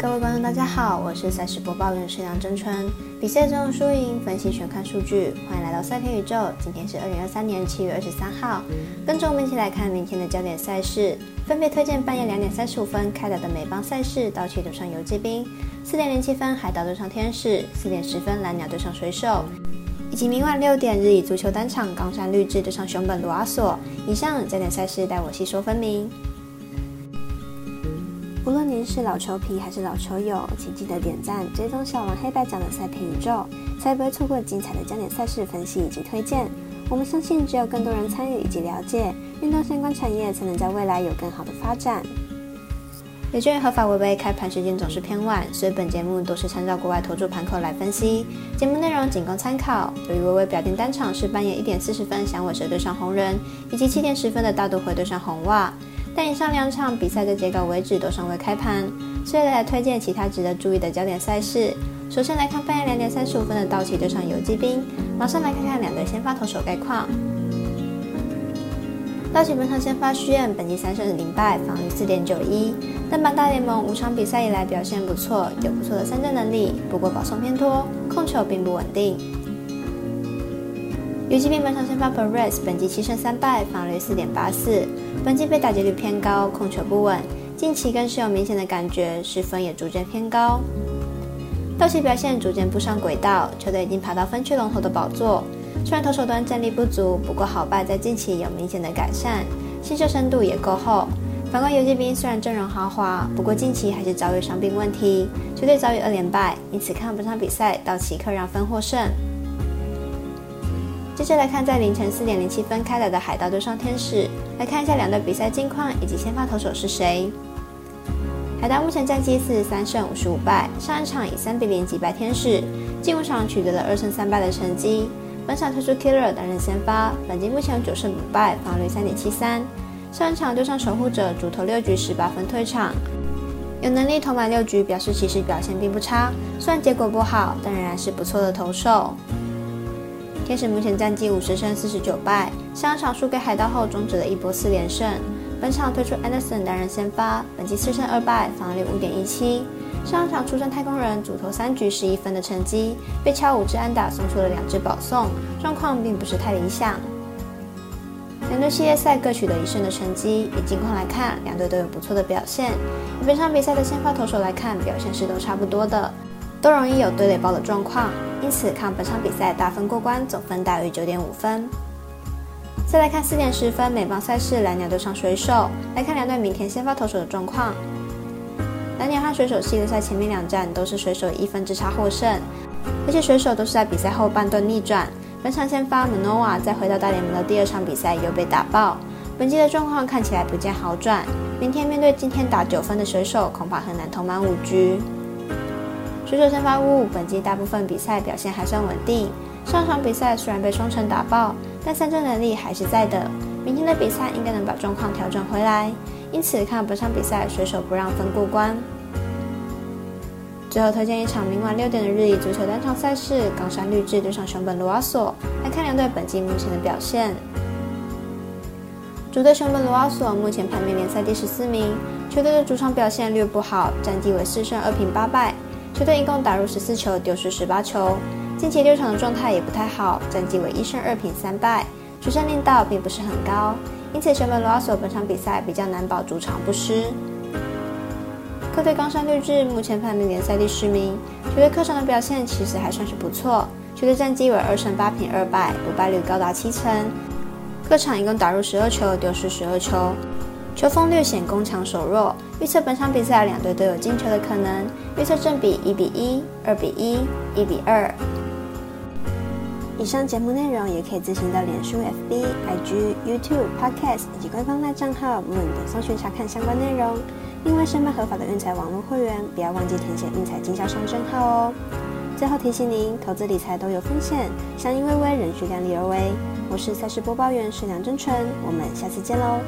各位观众，大家好，我是赛事播报员石梁真春。比赛中的输赢分析全看数据，欢迎来到赛天宇宙。今天是二零二三年七月二十三号，跟着我们一起来看明天的焦点赛事，分别推荐半夜两点三十五分开打的美邦赛事，道奇对上游击兵；四点零七分海盗对上天使；四点十分蓝鸟对上水手，以及明晚六点日以足球单场冈山绿志对上熊本罗阿索。以上焦点赛事带我细说分明。无论您是老球皮还是老球友，请记得点赞、追踪小王黑白奖的赛评宇宙，才不会错过精彩的焦点赛事分析以及推荐。我们相信，只有更多人参与以及了解运动相关产业，才能在未来有更好的发展。有鉴于合法微微开盘时间总是偏晚，所以本节目都是参照国外投注盘口来分析，节目内容仅供参考。由于微微表定单场是半夜一点四十分响尾蛇对上红人，以及七点十分的大都会对上红袜。但以上两场比赛的截稿为止都尚未开盘，所以来推荐其他值得注意的焦点赛事。首先来看半夜两点三十五分的道奇对上游击兵，马上来看看两队先发投手概况。道奇本场先发虚燕，本季三胜零败，防御四点九一，但本大联盟五场比赛以来表现不错，有不错的三振能力，不过保送偏多，控球并不稳定。游击兵本场先发 Perez，本季七胜三败，防率四点八四。本季被打击率偏高，控球不稳，近期更是有明显的感觉，失分也逐渐偏高。道奇表现逐渐步上轨道，球队已经爬到分区龙头的宝座。虽然投手端战力不足，不过好败在近期有明显的改善，新秀深度也够厚。反观游击兵，虽然阵容豪华，不过近期还是遭遇伤病问题，球队遭遇二连败，因此看本场比赛道奇客让分获胜。接着来看，在凌晨四点零七分开打的海盗对上天使，来看一下两队比赛近况以及先发投手是谁。海盗目前战绩四十三胜五十五败，上一场以三比零击败天使，近五场取得了二胜三败的成绩。本场推出 Killer 担任先发，本季目前九胜五败，防率三点七三。上一场对上守护者，主投六局十八分退场，有能力投满六局，表示其实表现并不差。虽然结果不好，但仍然是不错的投手。天使目前战绩五十胜四十九败，上一场输给海盗后终止了一波四连胜。本场推出 Anderson 担任先发，本季四胜二败，防御率五点一七。上场出战太空人，主投三局十一分的成绩，被敲五支安打，送出了两支保送，状况并不是太理想。两队系列赛各取得一胜的成绩，以近况来看，两队都有不错的表现。以本场比赛的先发投手来看，表现是都差不多的。都容易有堆垒包的状况，因此看本场比赛大分过关，总分大于九点五分。再来看四点十分美邦赛事蓝鸟对上水手，来看两队明天先发投手的状况。蓝鸟和水手系列赛前面两战都是水手一分之差获胜，而且水手都是在比赛后半段逆转。本场先发 Manoa 再回到大联盟的第二场比赛又被打爆，本季的状况看起来不见好转。明天面对今天打九分的水手，恐怕很难投满五局。水手先发物，本季大部分比赛表现还算稳定。上场比赛虽然被双城打爆，但三振能力还是在的。明天的比赛应该能把状况调整回来，因此看本场比赛水手不让分过关。最后推荐一场明晚六点的日乙足球单场赛事，冈山绿志对上熊本罗瓦索，来看两队本季目前的表现。主队熊本罗瓦索目前排名联赛第十四名，球队的主场表现略不好，战绩为四胜二平八败。球队一共打入十四球，丢失十八球。近期六场的状态也不太好，战绩为一胜二平三败，主胜力道并不是很高，因此熊本罗阿索本场比赛比较难保主场不失。客队冈山绿志目前排名联赛第十名，球队客场的表现其实还算是不错，球队战绩为二胜八平二败，不败率高达七成。客场一共打入十二球，丢失十二球。球风略显攻强守弱，预测本场比赛两队都有进球的可能，预测正比一比一、二比一、一比二。以上节目内容也可以自行到脸书、FB、IG、YouTube、Podcast 以及官方大账号 Moon 等搜寻查看相关内容。另外，申办合法的运彩网络会员，不要忘记填写运彩经销商证号哦。最后提醒您，投资理财都有风险，相依微微，仍需量力而为。我是赛事播报员石梁真纯，我们下次见喽。